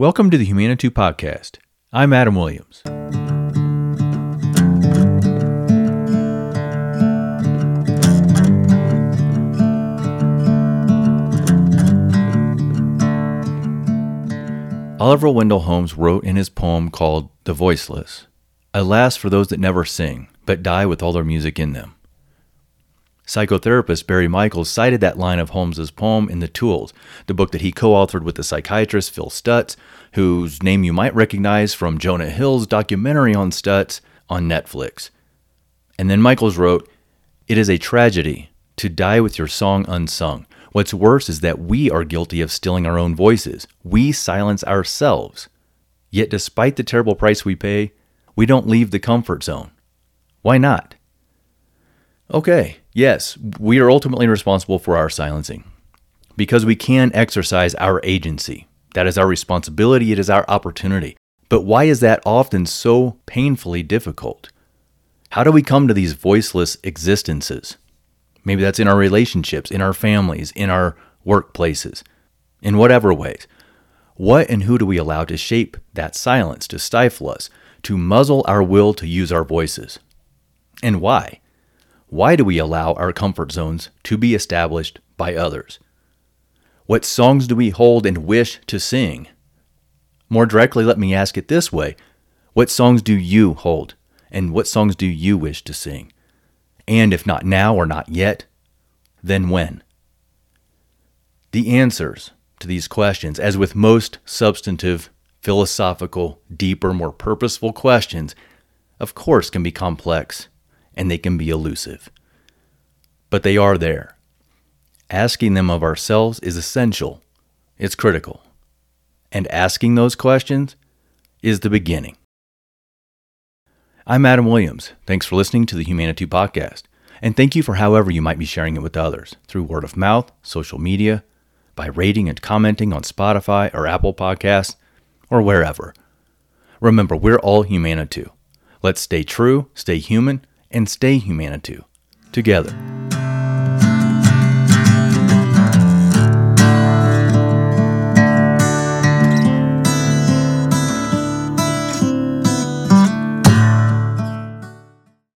Welcome to the Humanitou Podcast. I'm Adam Williams. Oliver Wendell Holmes wrote in his poem called The Voiceless Alas for those that never sing, but die with all their music in them. Psychotherapist Barry Michels cited that line of Holmes's poem in The Tools, the book that he co authored with the psychiatrist Phil Stutz, whose name you might recognize from Jonah Hill's documentary on Stutz on Netflix. And then Michels wrote, It is a tragedy to die with your song unsung. What's worse is that we are guilty of stealing our own voices. We silence ourselves. Yet, despite the terrible price we pay, we don't leave the comfort zone. Why not? Okay, yes, we are ultimately responsible for our silencing because we can exercise our agency. That is our responsibility, it is our opportunity. But why is that often so painfully difficult? How do we come to these voiceless existences? Maybe that's in our relationships, in our families, in our workplaces, in whatever ways. What and who do we allow to shape that silence, to stifle us, to muzzle our will to use our voices? And why? Why do we allow our comfort zones to be established by others? What songs do we hold and wish to sing? More directly, let me ask it this way What songs do you hold, and what songs do you wish to sing? And if not now or not yet, then when? The answers to these questions, as with most substantive, philosophical, deeper, more purposeful questions, of course, can be complex and they can be elusive. But they are there. Asking them of ourselves is essential, it's critical. And asking those questions is the beginning. I'm Adam Williams. Thanks for listening to the Humanitou Podcast. And thank you for however you might be sharing it with others through word of mouth, social media, by rating and commenting on Spotify or Apple Podcasts, or wherever. Remember, we're all Humanitou. Let's stay true, stay human, and stay Humanitou together.